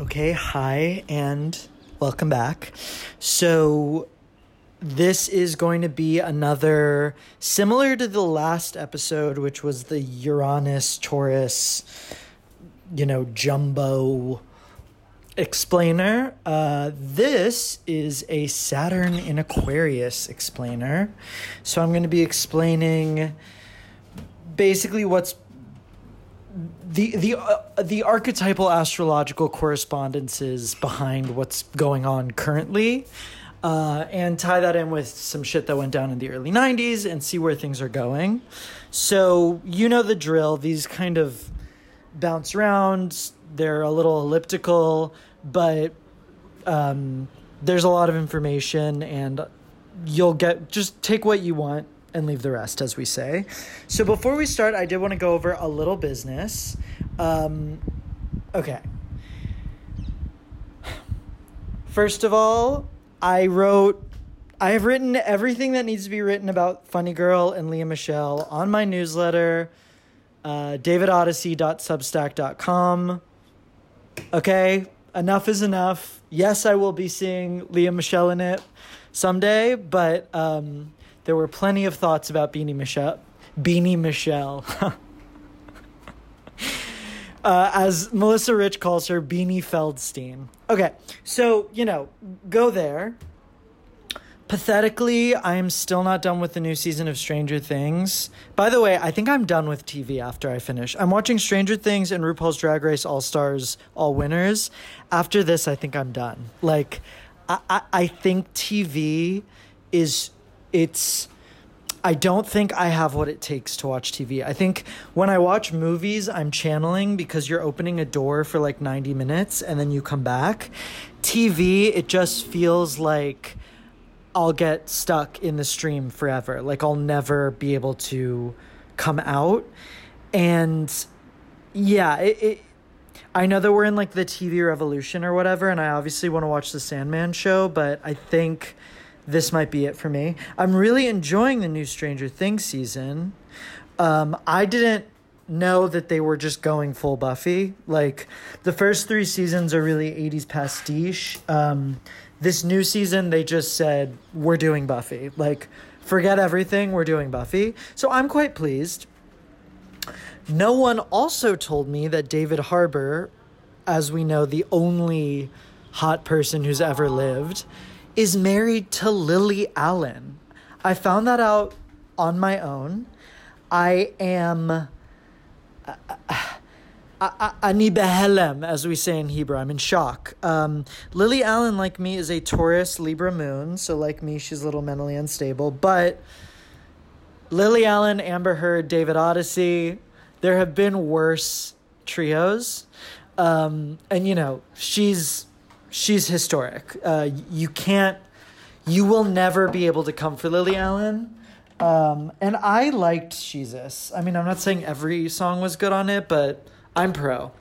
Okay, hi, and welcome back. So, this is going to be another similar to the last episode, which was the Uranus Taurus, you know, jumbo explainer. Uh, this is a Saturn in Aquarius explainer. So, I'm going to be explaining basically what's the the uh, the archetypal astrological correspondences behind what's going on currently uh, and tie that in with some shit that went down in the early 90s and see where things are going. So you know the drill. These kind of bounce around. They're a little elliptical but um, there's a lot of information and you'll get just take what you want and leave the rest, as we say. So before we start, I did want to go over a little business. Um, okay. First of all, I wrote, I have written everything that needs to be written about Funny Girl and Lea Michele on my newsletter, uh, davidodyssey.substack.com. Okay, enough is enough. Yes, I will be seeing Lea Michele in it someday, but um, there were plenty of thoughts about Beanie Michelle. Beanie Michelle. uh, as Melissa Rich calls her, Beanie Feldstein. Okay, so, you know, go there. Pathetically, I am still not done with the new season of Stranger Things. By the way, I think I'm done with TV after I finish. I'm watching Stranger Things and RuPaul's Drag Race All Stars All Winners. After this, I think I'm done. Like, I, I, I think TV is it's I don't think I have what it takes to watch TV. I think when I watch movies, I'm channeling because you're opening a door for like 90 minutes and then you come back. TV, it just feels like I'll get stuck in the stream forever. Like I'll never be able to come out. And yeah, it, it I know that we're in like the TV revolution or whatever, and I obviously want to watch the Sandman show, but I think this might be it for me. I'm really enjoying the new Stranger Things season. Um, I didn't know that they were just going full Buffy. Like the first three seasons are really 80s pastiche. Um, this new season, they just said, we're doing Buffy. Like, forget everything, we're doing Buffy. So I'm quite pleased. No one also told me that David Harbour, as we know, the only hot person who's ever lived, is married to Lily Allen. I found that out on my own. I am. Uh, uh, Ani behelem, as we say in Hebrew. I'm in shock. Um, Lily Allen, like me, is a Taurus Libra moon. So, like me, she's a little mentally unstable. But Lily Allen, Amber Heard, David Odyssey, there have been worse trios. Um, and, you know, she's she's historic. Uh, you can't, you will never be able to come for Lily Allen. Um, and I liked Sheezus. I mean, I'm not saying every song was good on it, but I'm pro.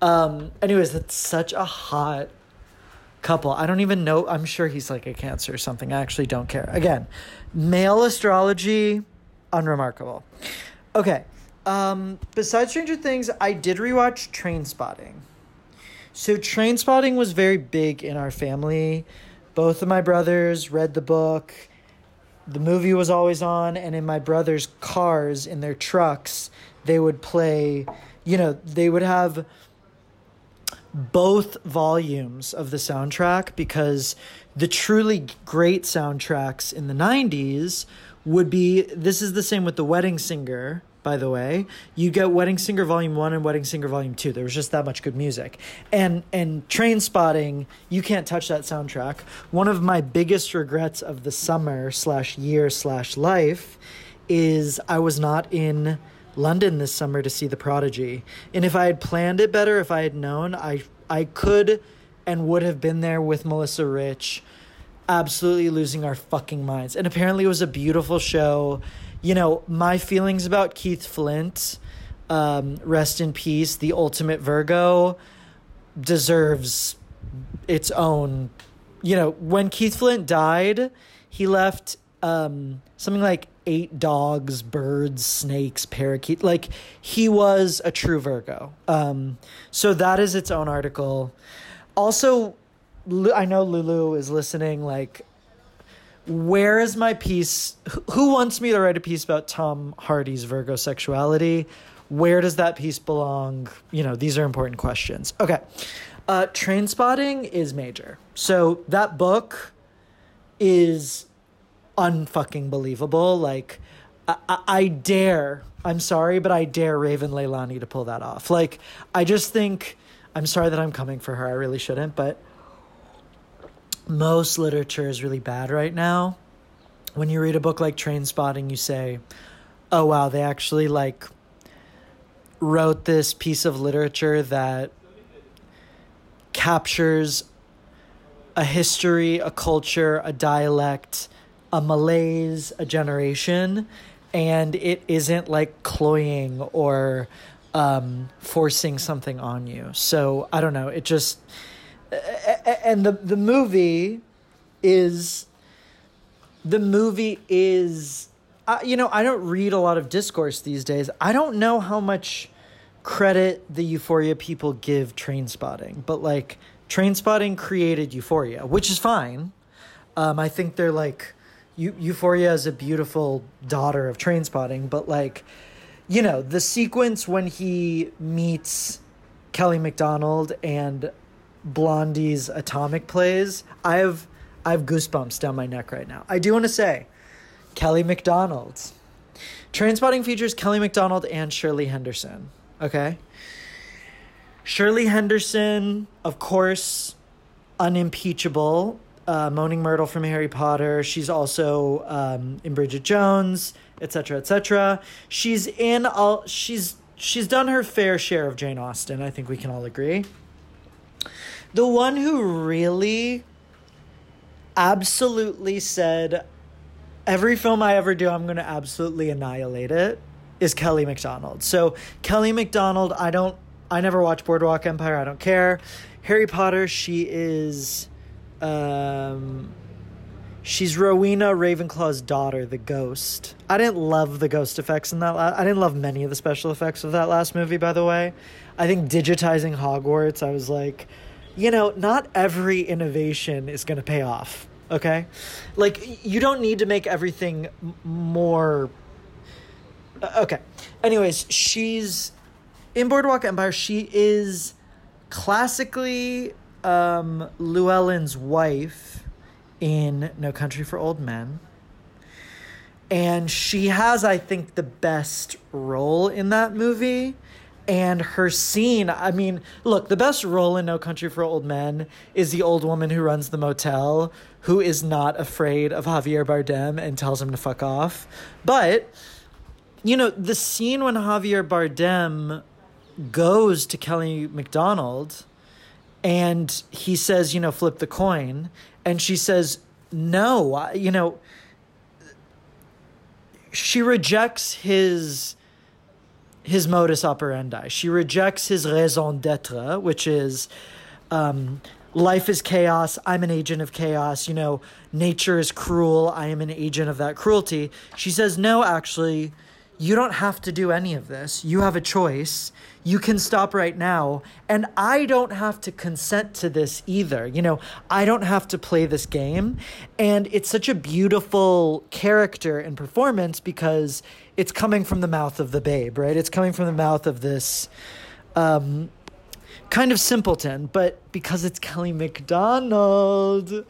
Um, anyways, that's such a hot couple. I don't even know. I'm sure he's like a cancer or something. I actually don't care. Again, male astrology, unremarkable. Okay. Um, besides Stranger Things, I did rewatch Trainspotting. So Trainspotting was very big in our family. Both of my brothers read the book. The movie was always on, and in my brothers' cars, in their trucks, they would play, you know, they would have both volumes of the soundtrack because the truly great soundtracks in the 90s would be this is the same with the wedding singer by the way. You get Wedding Singer Volume 1 and Wedding Singer Volume 2. There was just that much good music. And and Trainspotting, you can't touch that soundtrack. One of my biggest regrets of the summer slash year slash life is I was not in London this summer to see The Prodigy. And if I had planned it better, if I had known, I I could and would have been there with Melissa Rich, absolutely losing our fucking minds. And apparently it was a beautiful show. You know, my feelings about Keith Flint, um, rest in peace, the ultimate Virgo, deserves its own. You know, when Keith Flint died, he left um, something like eight dogs, birds, snakes, parakeet. Like he was a true Virgo. Um, so that is its own article. Also, I know Lulu is listening. Like, where is my piece? Who wants me to write a piece about Tom Hardy's Virgo sexuality? Where does that piece belong? You know, these are important questions. Okay. Uh, Trainspotting is major. So that book is unfucking believable. Like, I, I, I dare, I'm sorry, but I dare Raven Leilani to pull that off. Like, I just think, I'm sorry that I'm coming for her. I really shouldn't, but most literature is really bad right now. When you read a book like Trainspotting, you say, oh, wow, they actually, like, wrote this piece of literature that captures a history, a culture, a dialect, a malaise, a generation, and it isn't like cloying or um, forcing something on you. So I don't know. It just and the the movie is the movie is uh, you know I don't read a lot of discourse these days. I don't know how much credit the Euphoria people give Trainspotting, but like Trainspotting created Euphoria, which is fine. Um, I think they're like Euphoria is a beautiful daughter of Trainspotting, but like, you know, the sequence when he meets Kelly Macdonald and Blondie's Atomic plays, I have I have goosebumps down my neck right now. I do want to say, Kelly Macdonald. Trainspotting features Kelly Macdonald and Shirley Henderson. Okay. Shirley Henderson, of course, unimpeachable uh, Moaning Myrtle from Harry Potter. She's also um, in Bridget Jones, etc., etc. She's in all. She's she's done her fair share of Jane Austen. I think we can all agree. The one who really, absolutely said, every film I ever do, I'm going to absolutely annihilate it, is Kelly Macdonald. So Kelly Macdonald, I don't. I never watched Boardwalk Empire. I don't care. Harry Potter, she is um, she's Rowena Ravenclaw's daughter, the ghost. I didn't love the ghost effects in that. La- I didn't love many of the special effects of that last movie. By the way, I think digitizing Hogwarts. I was like, you know, not every innovation is going to pay off. Okay, like you don't need to make everything more. Uh, okay. Anyways, she's in Boardwalk Empire. She is classically um, Llewelyn's wife in No Country for Old Men. And she has, I think, the best role in that movie. And her scene, I mean, look, the best role in No Country for Old Men is the old woman who runs the motel, who is not afraid of Javier Bardem and tells him to fuck off. But, you know, the scene when Javier Bardem goes to Kelly Macdonald and he says, you know, flip the coin. And she says, no, you know, she rejects his his modus operandi. She rejects his raison d'etre, which is um, life is chaos. I'm an agent of chaos. You know, nature is cruel. I am an agent of that cruelty. She says, no, actually, you don't have to do any of this. You have a choice. You can stop right now. And I don't have to consent to this either. You know, I don't have to play this game. And it's such a beautiful character and performance because it's coming from the mouth of the babe, right? It's coming from the mouth of this um, kind of simpleton, but because it's Kelly Macdonald,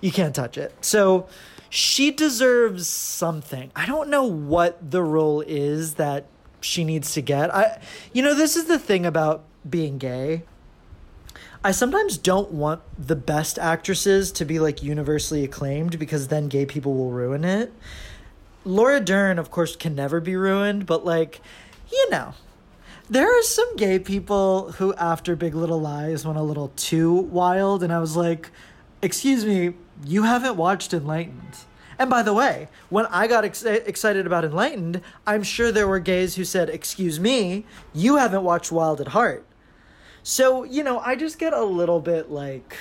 you can't touch it. So, she deserves something. I don't know what the role is that she needs to get. I you know, this is the thing about being gay. I sometimes don't want the best actresses to be like universally acclaimed because then gay people will ruin it. Laura Dern, of course, can never be ruined, but like you know, there are some gay people who, after Big Little Lies, went a little too wild, and I was like, excuse me, you haven't watched Enlightened. And by the way, when I got ex- excited about Enlightened, I'm sure there were gays who said, Excuse me, you haven't watched Wild at Heart. So, you know, I just get a little bit like,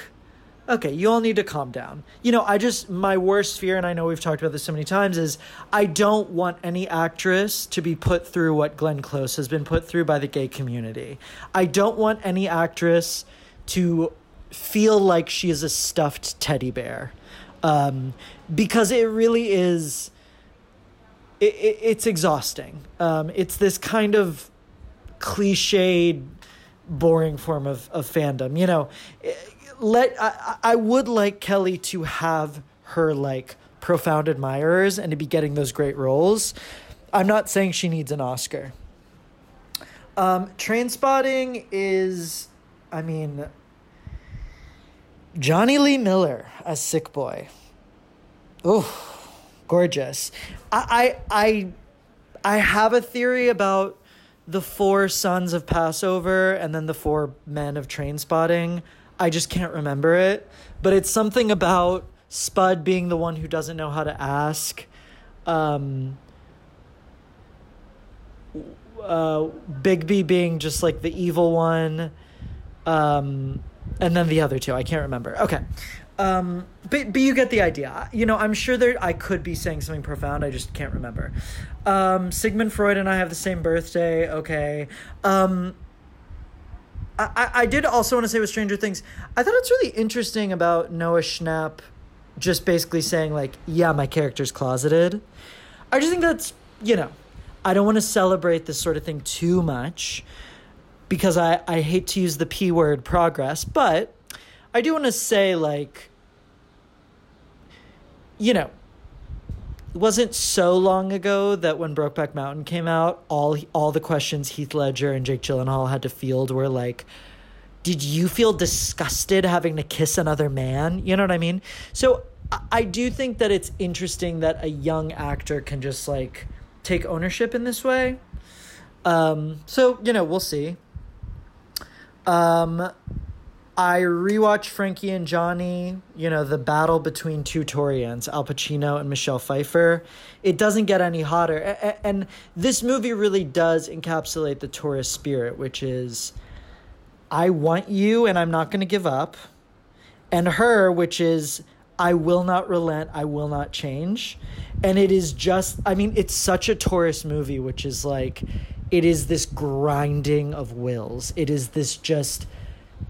okay, you all need to calm down. You know, I just, my worst fear, and I know we've talked about this so many times, is I don't want any actress to be put through what Glenn Close has been put through by the gay community. I don't want any actress to feel like she is a stuffed teddy bear um, because it really is. It, it, it's exhausting. Um, it's this kind of cliched, boring form of, of fandom. You know, let I, I would like Kelly to have her like profound admirers and to be getting those great roles. I'm not saying she needs an Oscar. Um, Trainspotting is, I mean, Jonny Lee Miller as Sick Boy. Oh, gorgeous. I, I I I have a theory about the four sons of Passover and then the four men of Trainspotting. I just can't remember it, but it's something about Spud being the one who doesn't know how to ask. Um, uh, Begbie being just like the evil one. Um, and then the other two i can't remember okay um, but but you get the idea. You know, I'm sure there I could be saying something profound. I just can't remember. Um, Sigmund Freud and I have the same birthday. Okay. Um, I I did also want to say with Stranger Things. I thought it's really interesting about Noah Schnapp, just basically saying like, yeah, my character's closeted. I just think that's you know, I don't want to celebrate this sort of thing too much because I, I hate to use the P word progress, but I do want to say, like, you know, it wasn't so long ago that when Brokeback Mountain came out, all all the questions Heath Ledger and Jake Gyllenhaal had to field were like, "Did you feel disgusted having to kiss another man?" You know what I mean? So I do think that it's interesting that a young actor can just like take ownership in this way. Um, so you know, we'll see. Um, I rewatched Frankie and Johnny, you know, the battle between two Taurians, Al Pacino and Michelle Pfeiffer. It doesn't get any hotter. And this movie really does encapsulate the Taurus spirit, which is I want you and I'm not going to give up. And her, which is I will not relent, I will not change. And it is just, I mean, it's such a Taurus movie, which is like, it is this grinding of wills. It is this just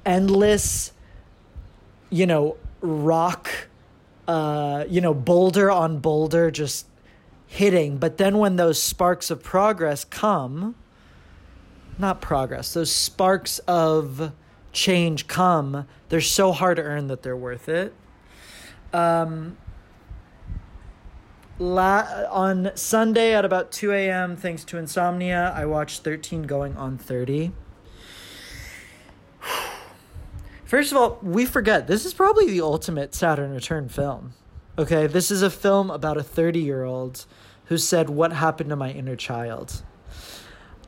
endless, you know, rock, uh, you know, boulder on boulder just hitting. But then when those sparks of progress come, not progress, those sparks of change come, they're so hard to earn that they're worth it. Um, La- on Sunday at about 2 a.m., thanks to insomnia, I watched 13 going on 30. First of all, we forget this is probably the ultimate Saturn Return film. Okay, this is a film about a 30 year old who said, What happened to my inner child?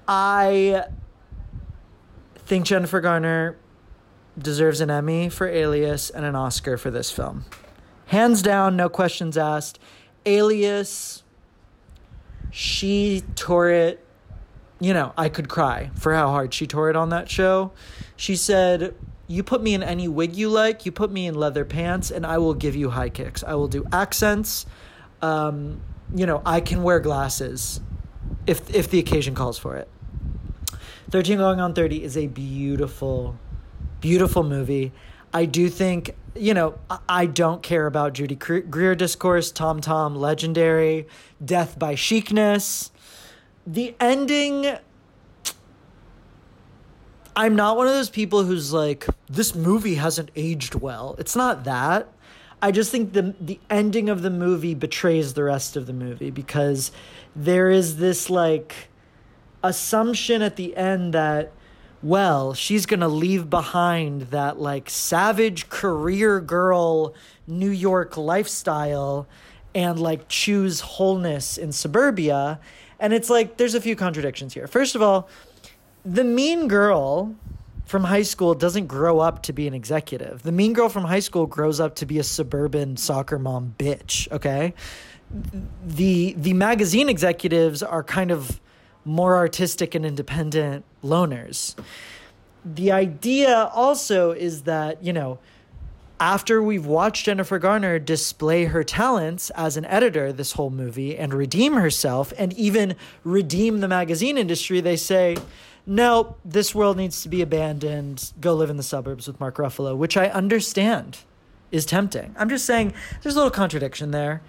I think Jennifer Garner deserves an Emmy for Alias and an Oscar for this film. Hands down, no questions asked. Alias, she tore it. You know, I could cry for how hard she tore it on that show. She said, You put me in any wig you like, you put me in leather pants, and I will give you high kicks. I will do accents. Um, you know, I can wear glasses if if the occasion calls for it. 13 going on 30 is a beautiful beautiful movie. I do think, you know, I don't care about Judy Greer discourse, Tom Tom, legendary, death by chicness. The ending. I'm not one of those people who's like, this movie hasn't aged well. It's not that. I just think the the ending of the movie betrays the rest of the movie because there is this like assumption at the end that well, she's going to leave behind that like savage career girl New York lifestyle and like choose wholeness in suburbia. And it's like there's a few contradictions here. First of all, the mean girl from high school doesn't grow up to be an executive. The mean girl from high school grows up to be a suburban soccer mom bitch, okay? The the magazine executives are kind of more artistic and independent loners. The idea also is that, you know, after we've watched Jennifer Garner display her talents as an editor this whole movie and redeem herself and even redeem the magazine industry, they say, no, this world needs to be abandoned. Go live in the suburbs with Mark Ruffalo, which I understand is tempting. I'm just saying there's a little contradiction there.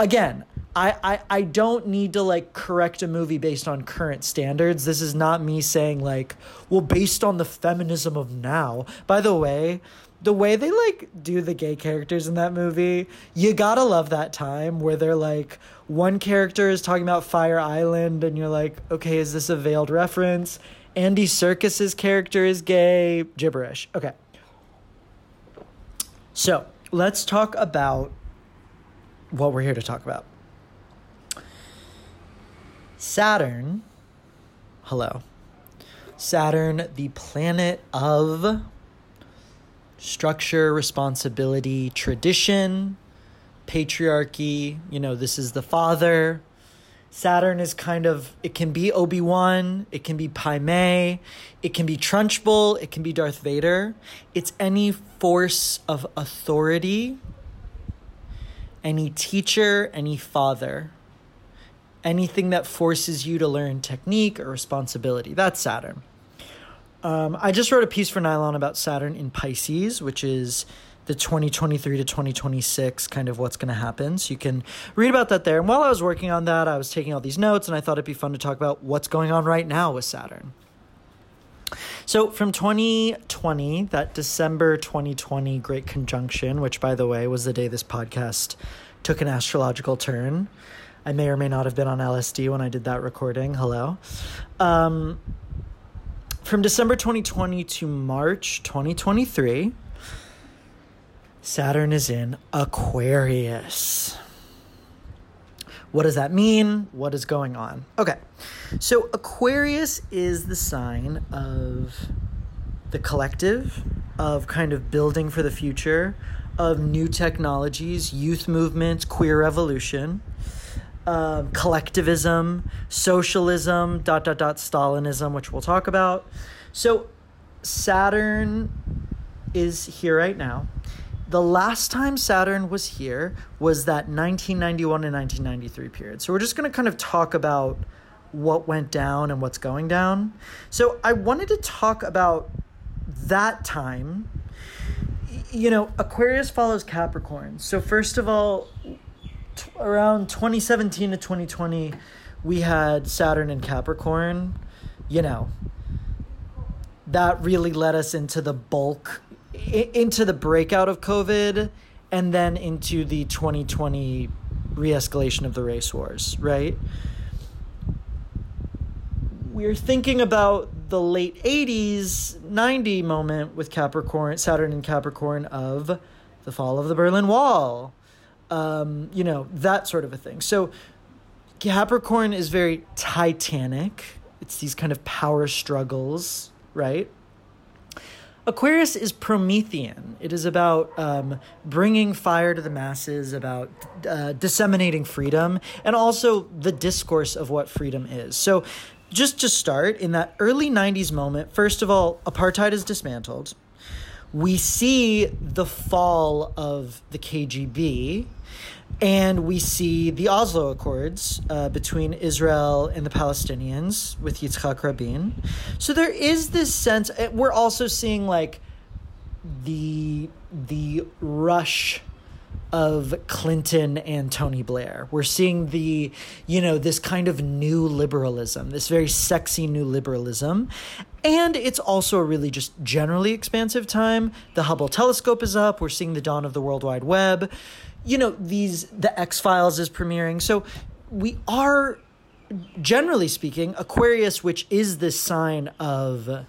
Again, I, I, I don't need to like correct a movie based on current standards. This is not me saying like, well, based on the feminism of now. By the way, the way they like do the gay characters in that movie, you gotta love that time where they're like, one character is talking about Fire Island, and you're like, okay, is this a veiled reference? Andy Serkis's character is gay. Gibberish. Okay. So let's talk about what we're here to talk about. Saturn. Hello. Saturn, the planet of structure, responsibility, tradition, patriarchy. You know, this is the father. Saturn is kind of it can be Obi Wan, it can be Pai Mei, it can be Trunchbull, it can be Darth Vader. It's any force of authority, any teacher, any father, anything that forces you to learn technique or responsibility. That's Saturn. Um, I just wrote a piece for Nylon about Saturn in Pisces, which is the 2023 to 2026 kind of what's going to happen. So you can read about that there. And while I was working on that, I was taking all these notes and I thought it'd be fun to talk about what's going on right now with Saturn. So from 2020, that December 2020 Great Conjunction, which by the way was the day this podcast took an astrological turn. I may or may not have been on LSD when I did that recording. Hello. Um, from December 2020 to March 2023, Saturn is in Aquarius. What does that mean? What is going on? Okay, so Aquarius is the sign of the collective, of kind of building for the future, of new technologies, youth movements, queer revolution, uh, collectivism, socialism, dot, dot, dot, Stalinism, which we'll talk about. So Saturn is here right now the last time Saturn was here was that 1991 and 1993 period. So we're just going to kind of talk about what went down and what's going down. So I wanted to talk about that time. You know, Aquarius follows Capricorn. So first of all, t- around 2017 to 2020, we had Saturn in Capricorn. You know, that really led us into the bulk into the breakout of COVID and then into the 2020 re-escalation of the race wars, right? We're thinking about the late 80s, 90 moment with Capricorn, Saturn and Capricorn of the fall of the Berlin Wall. Um, you know, that sort of a thing. So Capricorn is very titanic. It's these kind of power struggles, right? Aquarius is Promethean. It is about um, bringing fire to the masses, about uh, disseminating freedom, and also the discourse of what freedom is. So, just to start, in that early 90s moment, first of all, apartheid is dismantled. We see the fall of the KGB and we see the Oslo Accords uh, between Israel and the Palestinians with Yitzhak Rabin. So there is this sense. Eh, we're also seeing like the the rush of Clinton and Tony Blair. We're seeing the, you know, this kind of new liberalism, this very sexy new liberalism. And it's also a really just generally expansive time. The Hubble telescope is up. We're seeing the dawn of the World Wide Web you know, these the X Files is premiering. So we are generally speaking, Aquarius, which is this sign of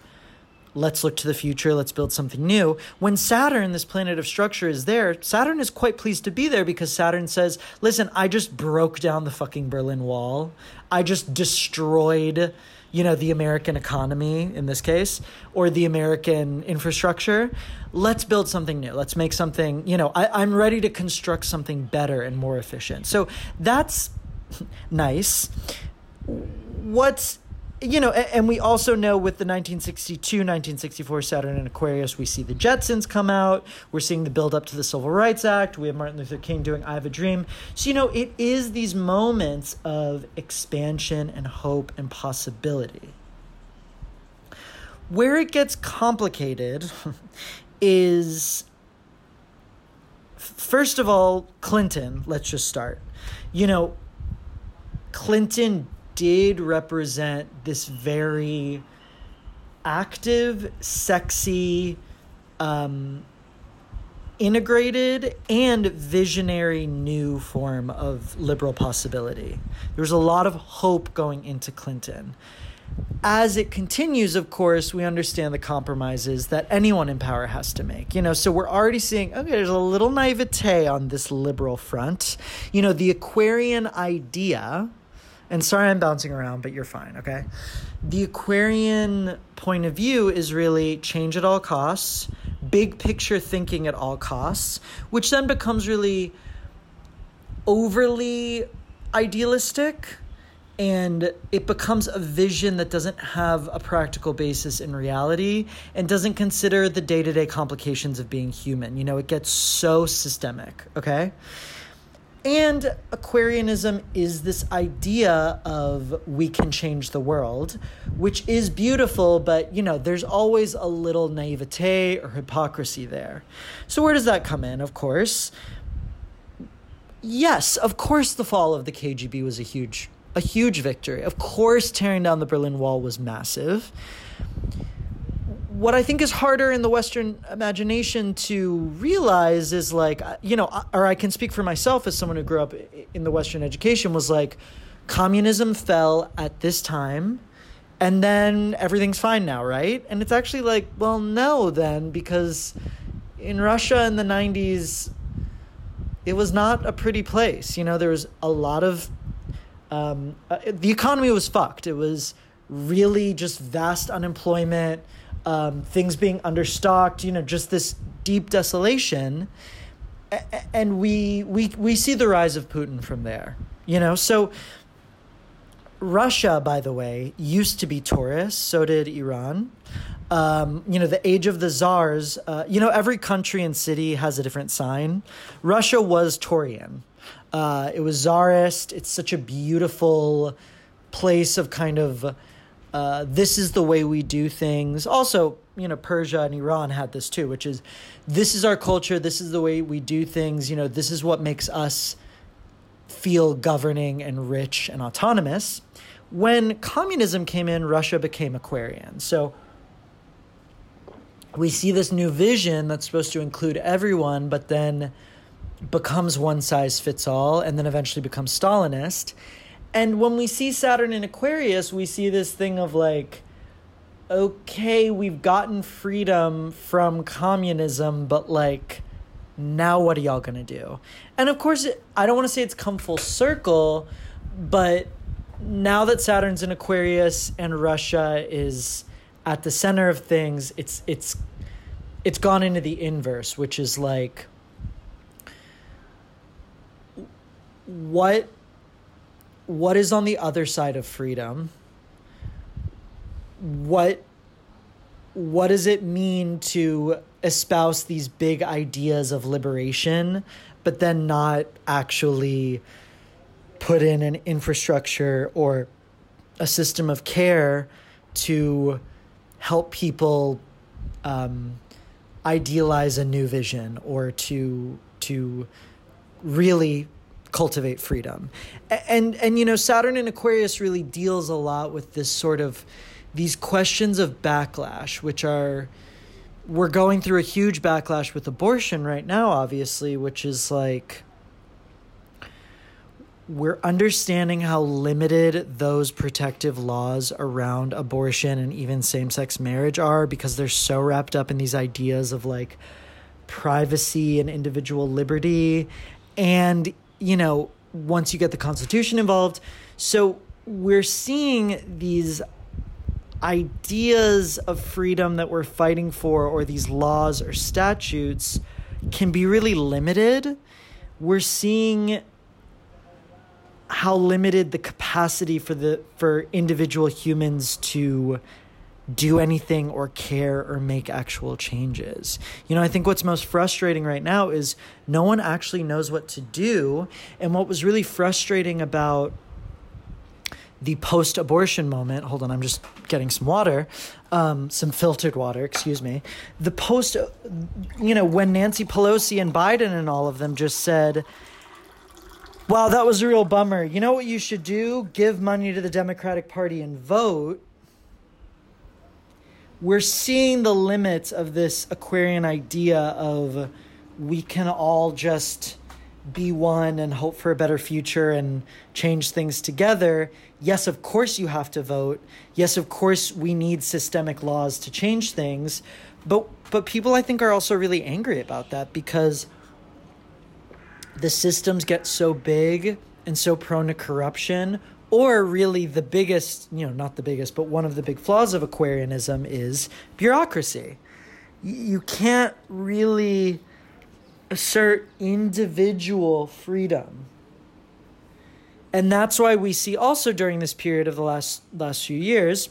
let's look to the future, let's build something new. When Saturn, this planet of structure, is there, Saturn is quite pleased to be there because Saturn says, listen, I just broke down the fucking Berlin Wall. I just destroyed, you know, the American economy in this case, or the American infrastructure. Let's build something new. Let's make something, you know, I, I'm ready to construct something better and more efficient. So that's nice. What's you know, and, we also know with the 1962, 1964 Saturn and Aquarius, we see the Jetsons come out. We're seeing the build up to the Civil Rights Act. We have Martin Luther King doing I Have a Dream. So, you know, it is these moments of expansion and hope and possibility. Where it gets complicated is, first of all, Clinton. Let's just start. You know, Clinton did represent this very active, sexy, um, integrated, and visionary new form of liberal possibility. There was a lot of hope going into Clinton. As it continues, of course, we understand the compromises that anyone in power has to make. You know, so we're already seeing, okay, there's a little naivete on this liberal front. You know, the Aquarian idea and sorry I'm bouncing around, but you're fine, okay? The Aquarian point of view is really change at all costs, big picture thinking at all costs, which then becomes really overly idealistic and it becomes a vision that doesn't have a practical basis in reality and doesn't consider the day-to-day complications of being human. You know, it gets so systemic, okay? And Aquarianism is this idea of we can change the world, which is beautiful, but you know, there's always a little naivete or hypocrisy there. So, where does that come in? Of course, yes, of course, the fall of the KGB was a huge, a huge victory. Of course, tearing down the Berlin Wall was massive what I think is harder in the Western imagination to realize is like, uh, you know, uh, or I can speak for myself as someone who grew up in the Western education, was like, communism fell at this time and then everything's fine now, right? And it's actually like, well, no, then, because in Russia in the 90s, it was not a pretty place. You know, there was a lot of, um, uh, the economy was fucked. It was really just vast unemployment um, things being understocked, you know, just this deep desolation. And we, we, we see the rise of Putin from there, you know? So, Russia, by the way, used to be Taurus, so did Iran. Um, you know, the age of the czars, uh, you know, every country and city has a different sign. Russia was Taurian. Uh, it was czarist. It's such a beautiful place of kind of uh, this is the way we do things. Also, you know, Persia and Iran had this too, which is this is our culture, this is the way we do things, you know, this is what makes us feel governing and rich and autonomous. When communism came in, Russia became Aquarian. So we see this new vision that's supposed to include everyone, but then becomes one size fits all and then eventually becomes Stalinist. And when we see Saturn in Aquarius, we see this thing of like, okay, we've gotten freedom from communism, but like, now what are y'all gonna do? And of course, I don't wanna say it's come full circle, but now that Saturn's in Aquarius and Russia is at the center of things, it's it's it's gone into the inverse, which is like what what is on the other side of freedom? What what does it mean to espouse these big ideas of liberation but then not actually put in an infrastructure or a system of care to help people um, idealize a new vision or to to really cultivate freedom. And and you know Saturn in Aquarius really deals a lot with this sort of these questions of backlash which are we're going through a huge backlash with abortion right now obviously which is like we're understanding how limited those protective laws around abortion and even same sex marriage are because they're so wrapped up in these ideas of like privacy and individual liberty. And, you know, once you get the Constitution involved, so we're seeing these ideas of freedom that we're fighting for, or these laws or statutes, can be really limited. We're seeing how limited the capacity for the for individual humans to do anything or care or make actual changes. You know, I think what's most frustrating right now is no one actually knows what to do. And what was really frustrating about the post abortion moment, hold on, I'm just getting some water, um, some filtered water, excuse me. The post, you know, when Nancy Pelosi and Biden and all of them just said, Wow, that was a real bummer. You know what you should do? Give money to the Democratic Party and vote. We're seeing the limits of this Aquarian idea of we can all just be one and hope for a better future and change things together. Yes, of course you have to vote. Yes, of course we need systemic laws to change things. But but people I think are also really angry about that because the systems get so big and so prone to corruption or really the biggest you know not the biggest but one of the big flaws of aquarianism is bureaucracy. You can't really assert individual freedom. And that's why we see also during this period of the last last few years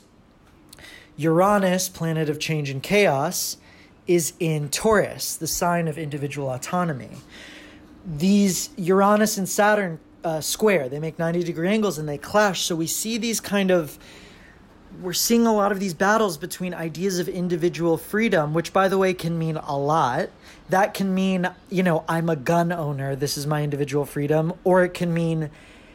uranus planet of change and chaos is in taurus the sign of individual autonomy. These Uranus and Saturn uh, square. They make 90 degree angles and they clash. So we see these kind of, we're seeing a lot of these battles between ideas of individual freedom, which, by the way, can mean a lot. That can mean, you know, I'm a gun owner, this is my individual freedom. Or it can mean,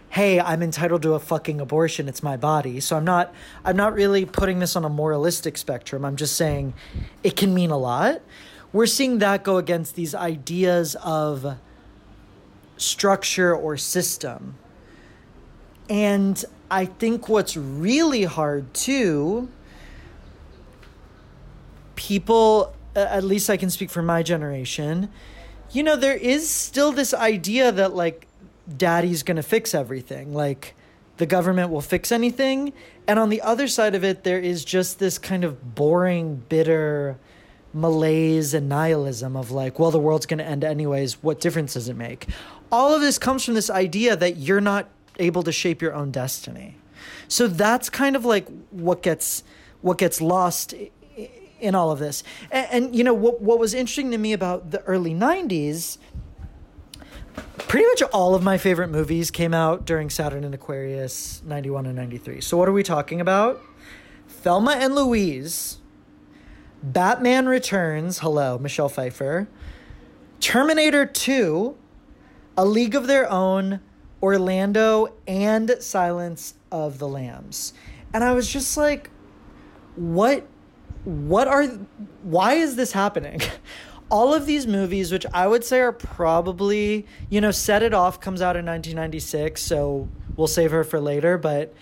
hey, I'm entitled to a fucking abortion, it's my body. So I'm not I'm not really putting this on a moralistic spectrum. I'm just saying it can mean a lot. We're seeing that go against these ideas of structure or system. And I think what's really hard too, people, at least I can speak for my generation, you know, there is still this idea that like daddy's gonna fix everything. Like, the government will fix anything. And on the other side of it, there is just this kind of boring, bitter malaise and nihilism of like, well, the world's going to end anyways. What difference does it make? All of this comes from this idea that you're not able to shape your own destiny. So that's kind of like what gets what gets lost in all of this. And, and, you know what what was interesting to me about the early 90s pretty much all of my favorite movies came out during Saturn and Aquarius 91 and 93. So what are we talking about? Thelma and Louise, Batman Returns, hello, Michelle Pfeiffer, Terminator 2, a League of Their Own, Orlando, and Silence of the Lambs. And I was just like, what what are why is this happening? All of these movies, which I would say are probably, you know, Set It Off comes out in 1996, so we'll save her for later, but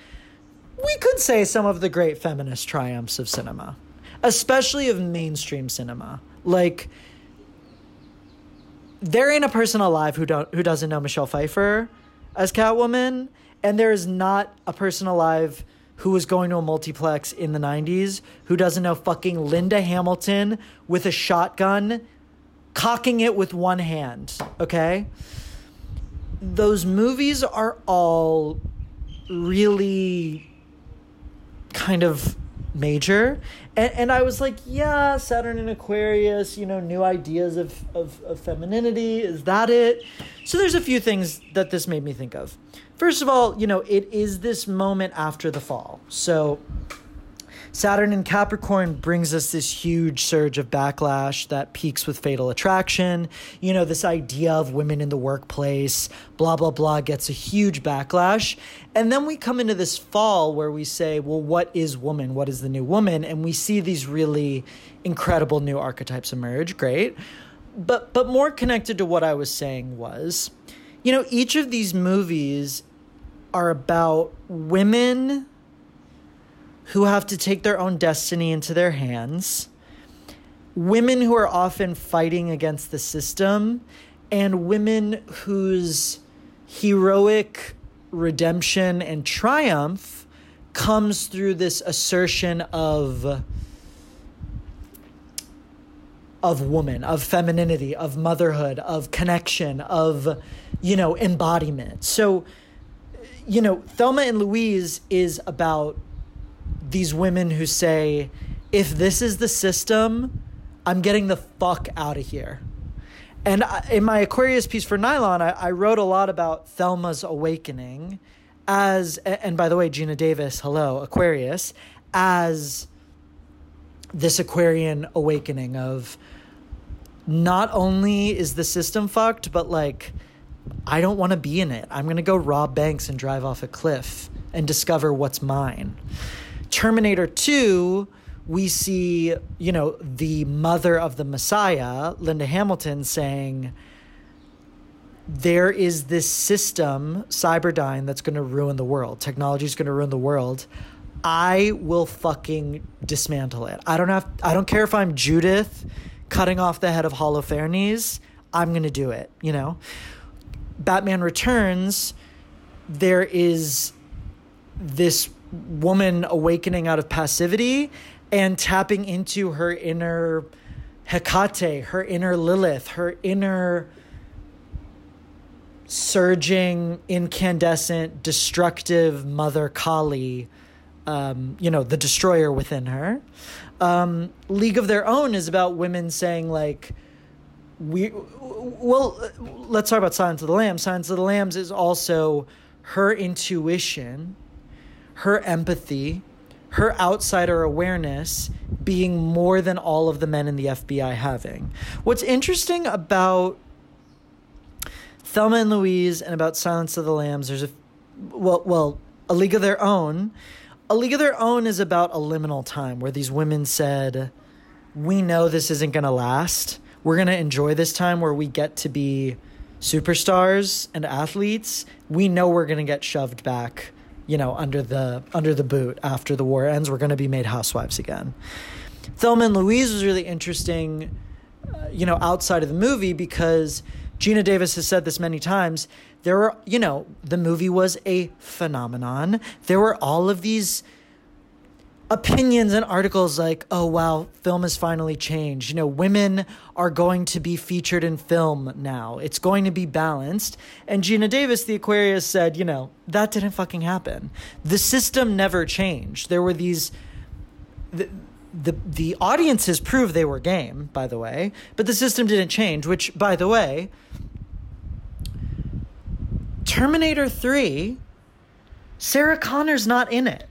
we could say some of the great feminist triumphs of cinema, especially of mainstream cinema. Like, there ain't a person alive who don't who doesn't know Michelle Pfeiffer as Catwoman, and there is not a person alive who was going to a multiplex in the 90s who doesn't know fucking Linda Hamilton with a shotgun cocking it with one hand, okay? Those movies are all really kind of major. And, and i was like yeah saturn and aquarius you know new ideas of, of, of femininity is that it? So there's a few things that this made me think of. First of all you know it is this moment after the fall. So Saturn in Capricorn brings us this huge surge of backlash that peaks with fatal attraction. You know, this idea of women in the workplace, blah, blah, blah, gets a huge backlash. And then we come into this fall where we say, well, what is woman? What is the new woman? And we see these really incredible new archetypes emerge. Great. But, but more connected to what I was saying was, you know, each of these movies are about women who have to take their own destiny into their hands, women who are often fighting against the system, and women whose heroic redemption and triumph comes through this assertion of of woman, of femininity, of motherhood, of connection, of you know, embodiment. So, you know, Thelma and Louise is about these women who say, if this is the system, I'm getting the fuck out of here. And in my Aquarius piece for Nylon, I, I wrote a lot about Thelma's awakening as, and by the way, Geena Davis, hello, Aquarius, as this Aquarian awakening of not only is the system fucked, but like, I don't want to be in it. I'm going to go rob banks and drive off a cliff and discover what's mine. Terminator 2 we see, you know, the mother of the Messiah, Linda Hamilton, saying, there is this system, Cyberdyne, that's going to ruin the world. Technology is going to ruin the world. I will fucking dismantle it. I don't have. I don't care if I'm Judith, cutting off the head of Holofernes. I'm going to do it. You know, Batman Returns. There is this woman awakening out of passivity and tapping into her inner Hecate, her inner Lilith, her inner surging, incandescent, destructive mother Kali, um, you know, the destroyer within her. Um, League of Their Own is about women saying, like, we, well, let's talk about Silence of the Lambs. Silence of the Lambs is also her intuition, her empathy, her outsider awareness being more than all of the men in the FBI having. What's interesting about Thelma and Louise and about Silence of the Lambs, there's a well, well, A League of Their Own. A League of Their Own is about a liminal time where these women said, "We know this isn't going to last. We're going to enjoy this time where we get to be superstars and athletes. We know we're going to get shoved back." You know, under the under the boot after the war ends. We're going to be made housewives again. Thelma and Louise was really interesting, uh, you know, outside of the movie because Geena Davis has said this many times. There were, you know, the movie was a phenomenon. There were all of these opinions and articles like, oh, wow, film has finally changed. You know, women are going to be featured in film now. It's going to be balanced. And Geena Davis, the Aquarius, said, you know, that didn't fucking happen. The system never changed. There were these. The, the the audiences proved they were game, by the way, but the system didn't change, which, by the way, Terminator 3, Sarah Connor's not in it.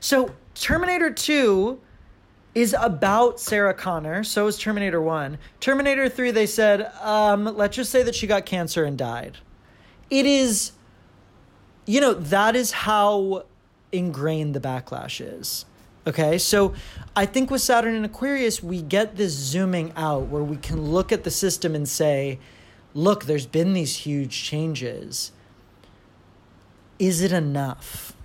So Terminator 2 is about Sarah Connor. So is Terminator 1. Terminator 3, they said, um, let's just say that she got cancer and died. It is, you know, that is how ingrained the backlash is. Okay, so I think with Saturn and Aquarius, we get this zooming out where we can look at the system and say, look, there's been these huge changes. Is it enough?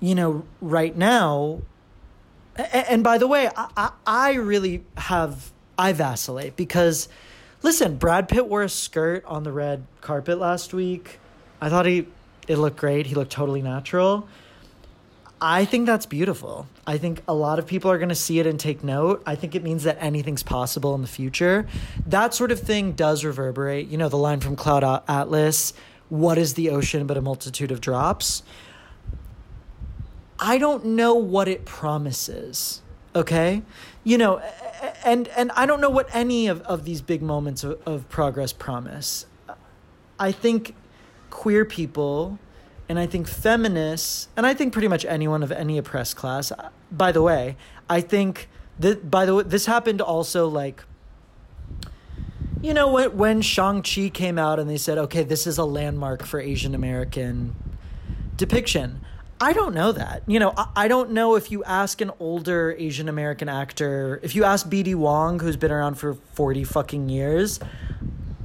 You know, right now, and by the way, I, I really have, I vacillate because, listen, Brad Pitt wore a skirt on the red carpet last week. I thought he, it looked great. He looked totally natural. I think that's beautiful. I think a lot of people are going to see it and take note. I think it means that anything's possible in the future. That sort of thing does reverberate. You know, the line from Cloud Atlas what is the ocean but a multitude of drops? I don't know what it promises. Okay? You know, and and I don't know what any of, of these big moments of, of progress promise. I think queer people and I think feminists, and I think pretty much anyone of any oppressed class. Uh, by the way, I think that by the way, this happened also like, you know, when when Shang Chi came out and they said, okay, this is a landmark for Asian American depiction. I don't know that. You know, I, I don't know if you ask an older Asian American actor, if you ask BD Wong, who's been around for 40 fucking years,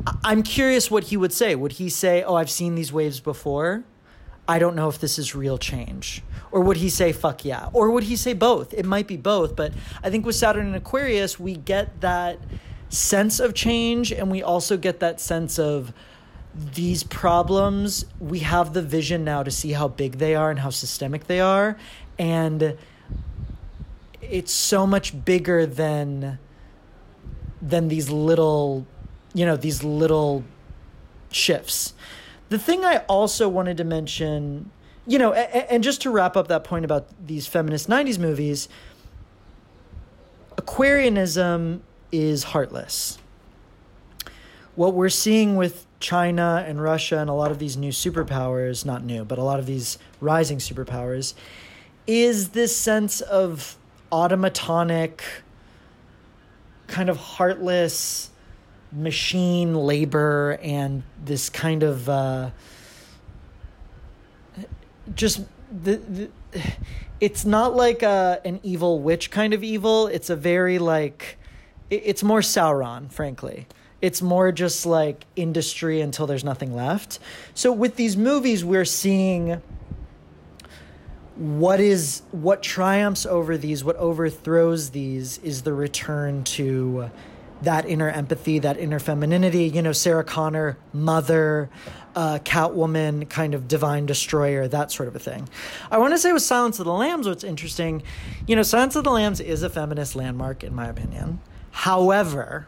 I, I'm curious what he would say. Would he say, Oh, I've seen these waves before? I don't know if this is real change? Or would he say, fuck yeah? Or would he say both? It might be both, but I think with Saturn and Aquarius, we get that sense of change and we also get that sense of these problems. We have the vision now to see how big they are and how systemic they are. And it's so much bigger than than these little you know these little shifts the thing i also wanted to mention you know and, and just to wrap up that point about these feminist 90s movies aquarianism is heartless what we're seeing with china and russia and a lot of these new superpowers not new but a lot of these rising superpowers is this sense of automatonic, kind of heartless machine labor and this kind of uh, just the, the it's not like a, an evil witch kind of evil. It's a very like it, it's more sauron frankly it's more just like industry until there's nothing left. So with these movies we're seeing what is what triumphs over these what overthrows these is the return to that inner empathy that inner femininity. You know sarah connor mother uh, catwoman kind of divine destroyer that sort of a thing. I want to say with silence of the lambs what's interesting you know silence of the lambs is a feminist landmark in my opinion. However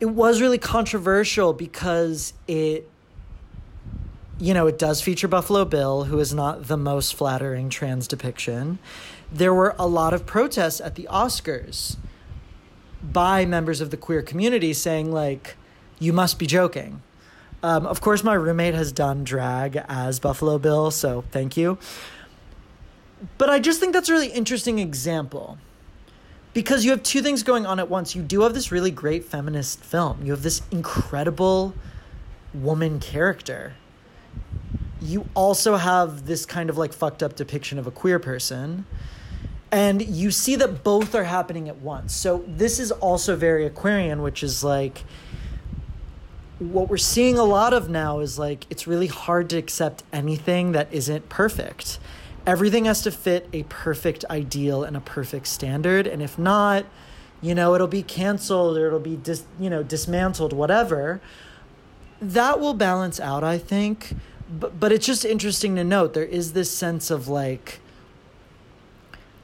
it was really controversial because it you know, it does feature Buffalo Bill, who is not the most flattering trans depiction. There were a lot of protests at the Oscars by members of the queer community saying, like, you must be joking. Um, of course, my roommate has done drag as Buffalo Bill, so thank you. But I just think that's a really interesting example because you have two things going on at once. You do have this really great feminist film, you have this incredible woman character you also have this kind of like fucked up depiction of a queer person. And you see that both are happening at once. So this is also very Aquarian, which is like what we're seeing a lot of now is like it's really hard to accept anything that isn't perfect. Everything has to fit a perfect ideal and a perfect standard. And if not, you know, it'll be canceled or it'll be dis, you know, dismantled, whatever. That will balance out, I think but but it's just interesting to note there is this sense of like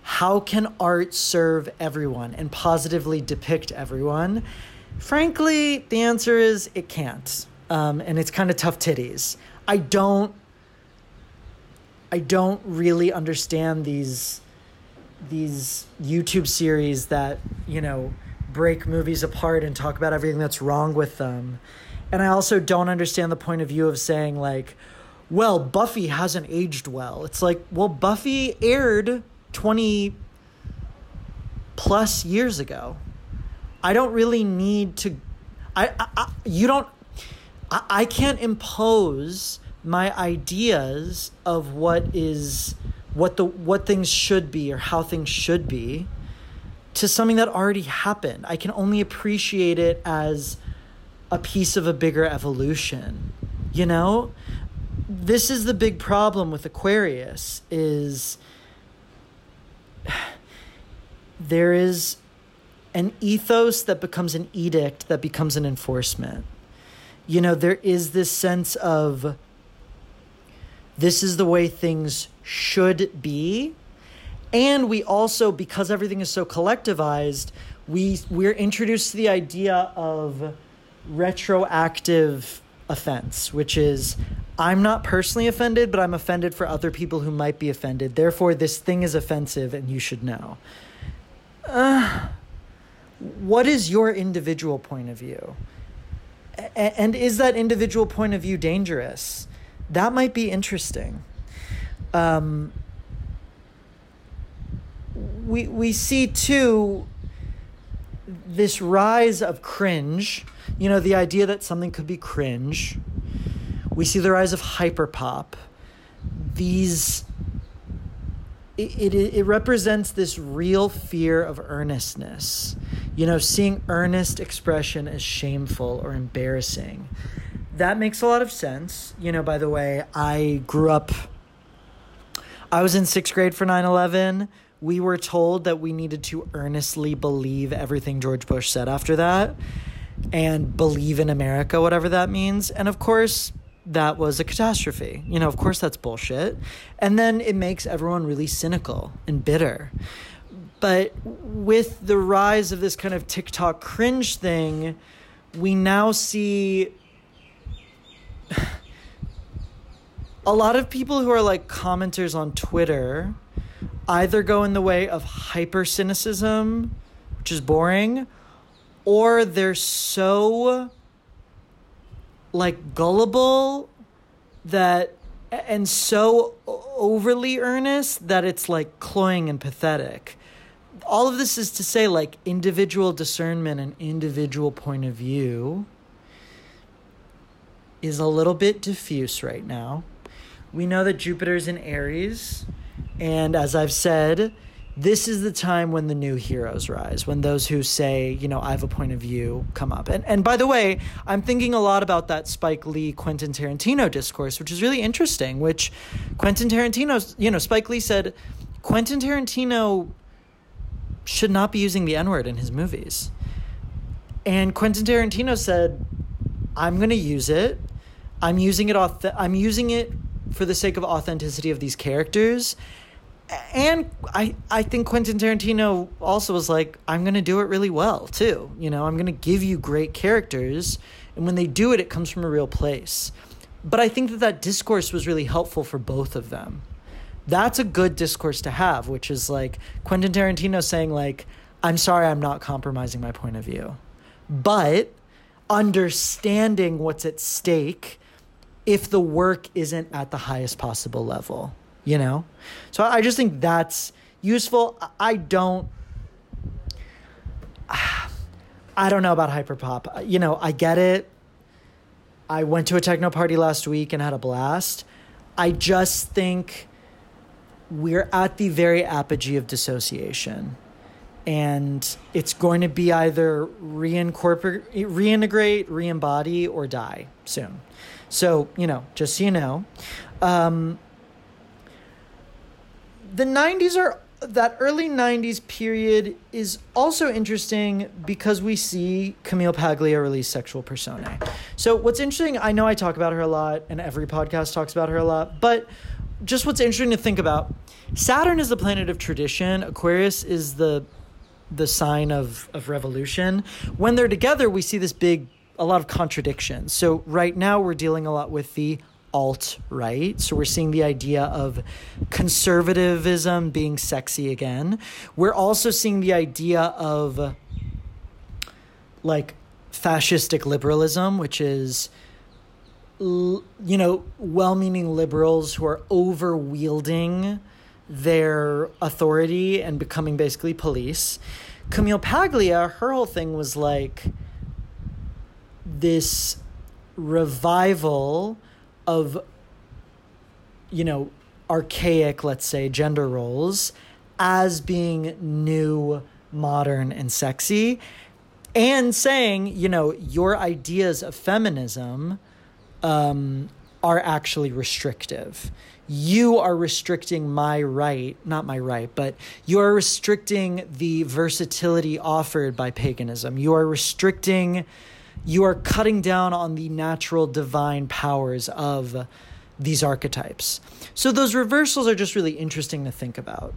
how can art serve everyone and positively depict everyone frankly the answer is it can't um, and it's kind of tough titties i don't i don't really understand these these youtube series that you know break movies apart and talk about everything that's wrong with them and I also don't understand the point of view of saying, like, well, Buffy hasn't aged well. It's like, well, Buffy aired 20 plus years ago. I don't really need to. I, I, I you don't. I, I can't impose my ideas of what is what the what things should be or how things should be to something that already happened. I can only appreciate it as a piece of a bigger evolution. You know? This is the big problem with Aquarius is there is an ethos that becomes an edict that becomes an enforcement. You know, there is this sense of this is the way things should be. And we also, because everything is so collectivized, we we're introduced to the idea of retroactive offense, which is I'm not personally offended, but I'm offended for other people who might be offended. Therefore, this thing is offensive and you should know. Uh, what is your individual point of view? A- and is that individual point of view dangerous? That might be interesting. Um, we, we see too this rise of cringe, you know, the idea that something could be cringe. We see the rise of hyperpop. These it, it, it represents this real fear of earnestness. You know, seeing earnest expression as shameful or embarrassing. That makes a lot of sense. You know, by the way, I grew up, I was in sixth grade for 9 11. We were told that we needed to earnestly believe everything George Bush said after that and believe in America, whatever that means. And of course, that was a catastrophe. You know, of course, that's bullshit. And then it makes everyone really cynical and bitter. But with the rise of this kind of TikTok cringe thing, we now see a lot of people who are like commenters on Twitter either go in the way of hyper cynicism, which is boring, or they're so like gullible that and so overly earnest that it's like cloying and pathetic. All of this is to say like individual discernment and individual point of view is a little bit diffuse right now. We know that Jupiter's in Aries, and as I've said, this is the time when the new heroes rise, when those who say, you know, I have a point of view come up. And and by the way, I'm thinking a lot about that Spike Lee Quentin Tarantino discourse, which is really interesting, which Quentin Tarantino, you know, Spike Lee said Quentin Tarantino should not be using the N-word in his movies. And Quentin Tarantino said, I'm going to use it. I'm using it I'm using it for the sake of authenticity of these characters and I I think Quentin Tarantino also was like, I'm gonna do it really well too. You know, I'm gonna give you great characters, and when they do it, it comes from a real place. But I think that that discourse was really helpful for both of them. That's a good discourse to have, which is like Quentin Tarantino saying like, I'm sorry, I'm not compromising my point of view, but understanding what's at stake if the work isn't at the highest possible level you know? So I just think that's useful. I don't. I don't know about hyperpop. Uh, you know, I get it. I went to a techno party last week and had a blast. I just think we're at the very apogee of dissociation. And it's going to be either reincorporate, reintegrate, re-embody, or die soon. So, you know, just so you know. Um, the 90s are that early 90s period is also interesting because we see Camille Paglia release Sexual Personae. So, what's interesting, I know I talk about her a lot, and every podcast talks about her a lot, but just what's interesting to think about Saturn is the planet of tradition, Aquarius is the the sign of, of revolution. When they're together, we see this big, a lot of contradictions. So, right now, we're dealing a lot with the alt right. So we're seeing the idea of conservatism being sexy again. We're also seeing the idea of like fascistic liberalism, which is you know, well-meaning liberals who are over wielding their authority and becoming basically police. Camille Paglia, her whole thing was like this revival of you know archaic let's say gender roles as being new modern and sexy and saying you know your ideas of feminism um, are actually restrictive. You are restricting my right not my right but you are restricting the versatility offered by paganism. You are restricting you are cutting down on the natural divine powers of these archetypes. So those reversals are just really interesting to think about.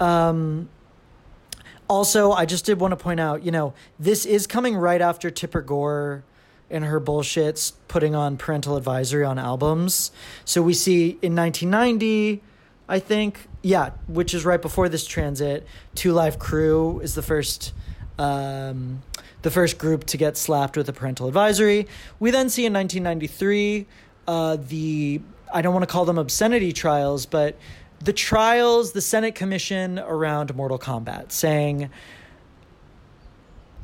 Um, also, I just did want to point out, you know, this is coming right after Tipper Gore and her bullshits putting on parental advisory on albums. So we see in 1990, I think, yeah, which is right before this transit, Two Live Crew is the first um, the first group to get slapped with a parental advisory. We then see in 1993 uh, the, I don't want to call them obscenity trials, but the trials, the Senate Commission around Mortal Kombat, saying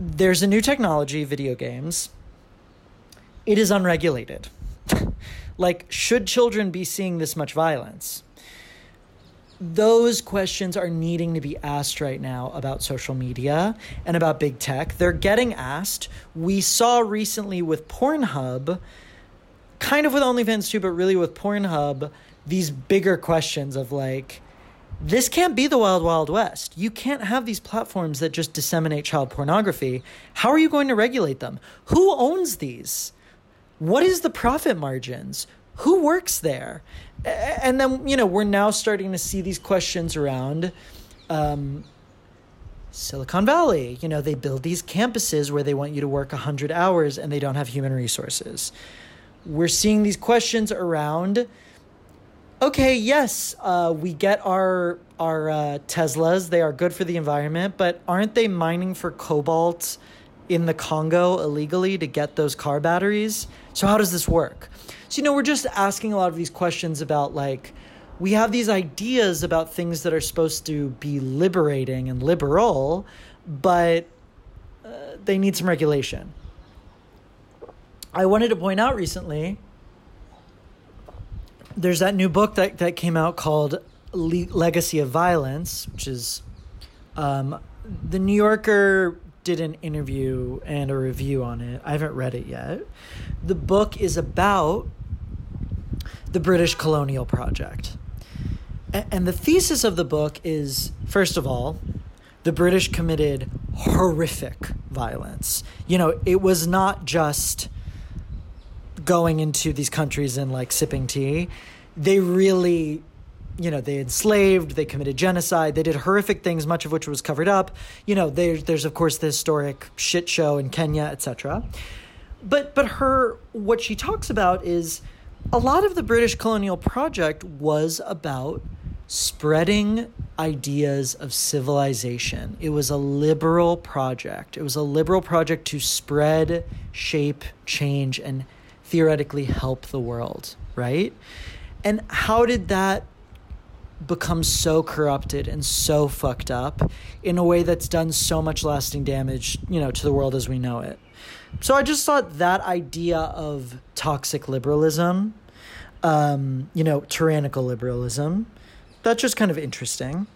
there's a new technology, video games. It is unregulated. like, should children be seeing this much violence? Those questions are needing to be asked right now about social media and about big tech. They're getting asked. We saw recently with Pornhub kind of with OnlyFans too, but really with Pornhub, these bigger questions of like, this can't be the wild, wild west. You can't have these platforms that just disseminate child pornography. How are you going to regulate them? Who owns these? What is the profit margins? Who works there? And then, you know, we're now starting to see these questions around um, Silicon Valley. You know, they build these campuses where they want you to work 100 hours and they don't have human resources. We're seeing these questions around okay, yes, uh, we get our our uh, Teslas; they are good for the environment, but aren't they mining for cobalt in the Congo illegally to get those car batteries? So how does this work? So you know, we're just asking a lot of these questions about like we have these ideas about things that are supposed to be liberating and liberal, but uh, they need some regulation. I wanted to point out recently there's that new book that, that came out called Le- Legacy of Violence, which is um, the New Yorker did an interview and a review on it. I haven't read it yet. The book is about the British colonial project. And the thesis of the book is first of all, the British committed horrific violence. You know, it was not just going into these countries and like sipping tea, they really you know they enslaved they committed genocide they did horrific things much of which was covered up you know there's there's of course the historic shit show in kenya etc but but her what she talks about is a lot of the british colonial project was about spreading ideas of civilization it was a liberal project it was a liberal project to spread shape change and theoretically help the world, right? And how did that become so corrupted and so fucked up in a way that's done so much lasting damage, you know, to the world as we know it? So I just thought that idea of toxic liberalism, um, you know, tyrannical liberalism, that's just kind of interesting.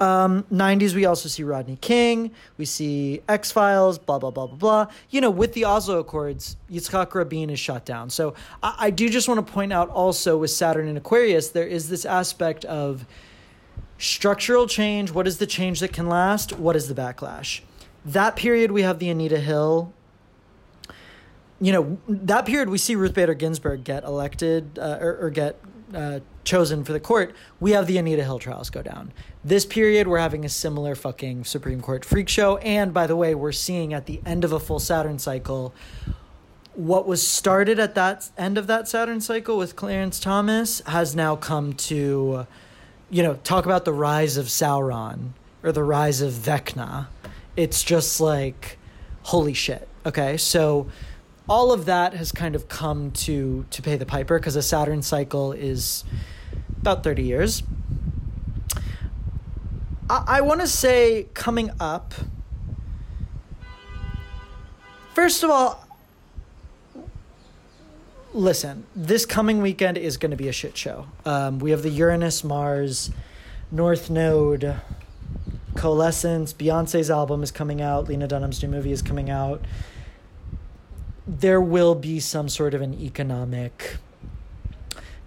Um, 90s, we also see Rodney King, we see X Files, blah, blah, blah, blah, blah. You know, with the Oslo Accords, Yitzhak Rabin is shut down. So I, I do just want to point out also with Saturn and Aquarius, there is this aspect of structural change. What is the change that can last? What is the backlash? That period, we have the Anita Hill you know that period we see Ruth Bader Ginsburg get elected uh, or, or, get uh, chosen for the court, we have the Anita Hill trials go down. This period, we're having a similar fucking Supreme Court freak show. And by the way, we're seeing at the end of a full Saturn cycle, what was started at that end of that Saturn cycle with Clarence Thomas has now come to, you know, talk about the rise of Sauron or the rise of Vecna. It's just like, holy shit. Okay, so all of that has kind of come to to pay the piper because a Saturn cycle is about 30 years. I, I want to say coming up, first of all, listen, this coming weekend is going to be a shit show. Um, we have the Uranus Mars North Node coalescence. Beyonce's album is coming out. Lena Dunham's new movie is coming out there will be some sort of an economic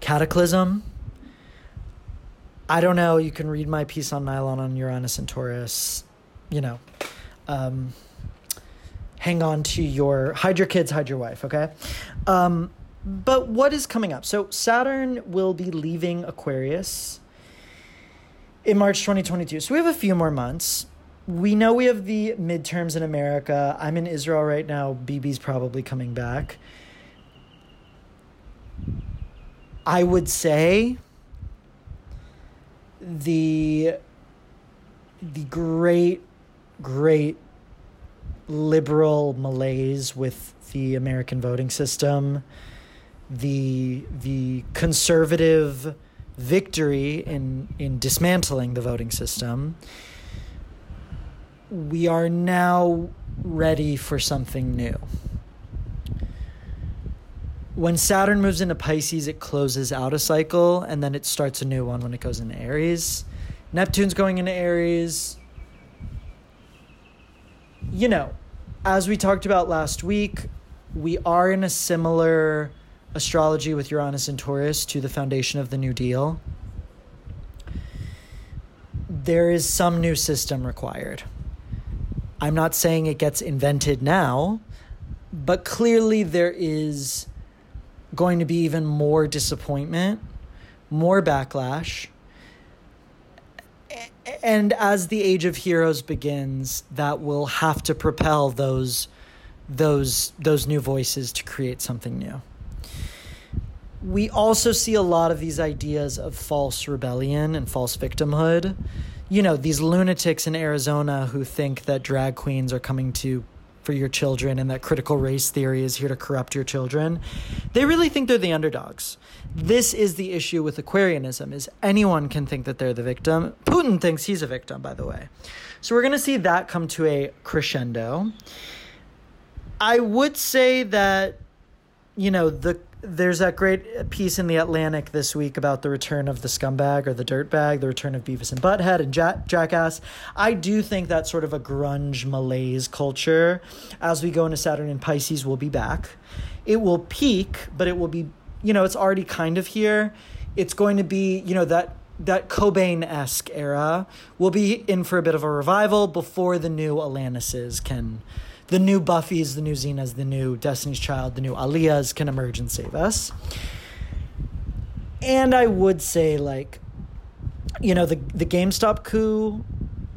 cataclysm. I don't know. You can read my piece on Nylon on Uranus and Taurus. You know, um, hang on to your, hide your kids, hide your wife, okay? Um, but what is coming up? So Saturn will be leaving Aquarius in March 2022. So we have a few more months we know we have the midterms in America. I'm in Israel right now. Bibi's probably coming back. I would say the the great great liberal malaise with the American voting system, the the conservative victory in in dismantling the voting system we are now ready for something new. When Saturn moves into Pisces, it closes out a cycle and then it starts a new one when it goes into Aries. Neptune's going into Aries. You know, as we talked about last week, we are in a similar astrology with Uranus and Taurus to the foundation of the New Deal, there is some new system required. I'm not saying it gets invented now, but clearly there is going to be even more disappointment, more backlash. And as the age of heroes begins, that will have to propel those those those new voices to create something new. We also see a lot of these ideas of false rebellion and false victimhood. You know, these lunatics in Arizona who think that drag queens are coming to for your children and that critical race theory is here to corrupt your children. They really think they're the underdogs. This is the issue with Aquarianism is anyone can think that they're the victim. Putin thinks he's a victim, by the way. So we're going to see that come to a crescendo. I would say that you know the there's that great piece in the Atlantic this week about the return of the scumbag or the dirtbag, the return of Beavis and Butthead and Jack- Jackass. I do think that sort of a grunge malaise culture as we go into Saturn and Pisces will be back. It will peak, but it will be, you know, it's already kind of here. It's going to be, you know, that that Cobain esque era will be in for a bit of a revival before the new Atlantises can the new Buffys, the new Xenas, the new Destiny's Child, the new Aaliyahs can emerge and save us. And I would say, like, you know, the the GameStop coup,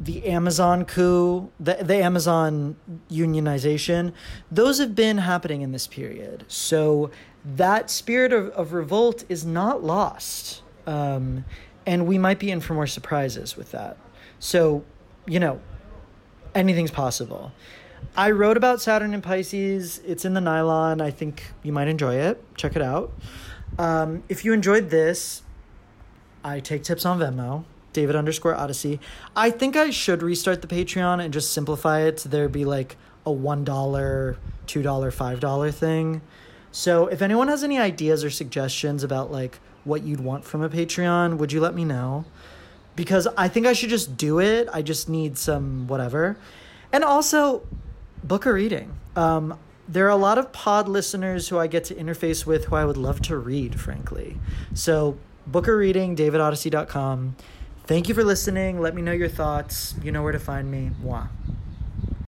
the Amazon coup, the the Amazon unionization, those have been happening in this period. So that spirit of, of revolt is not lost. Um, and we might be in for more surprises with that. So, you know, anything's possible. I wrote about Saturn and Pisces. It's in the nylon. I think you might enjoy it. Check it out. Um, if you enjoyed this, I take tips on Venmo, David underscore Odyssey. I think I should restart the Patreon and just simplify it to there be like a $1, $2, $5 thing. So if anyone has any ideas or suggestions about like what you'd want from a Patreon, would you let me know? Because I think I should just do it. I just need some whatever. And also, book a reading. Um, there are a lot of pod listeners who I get to interface with who I would love to read, frankly. So, book a reading, davidodyssey.com. Thank you for listening. Let me know your thoughts. You know where to find me. Mwah.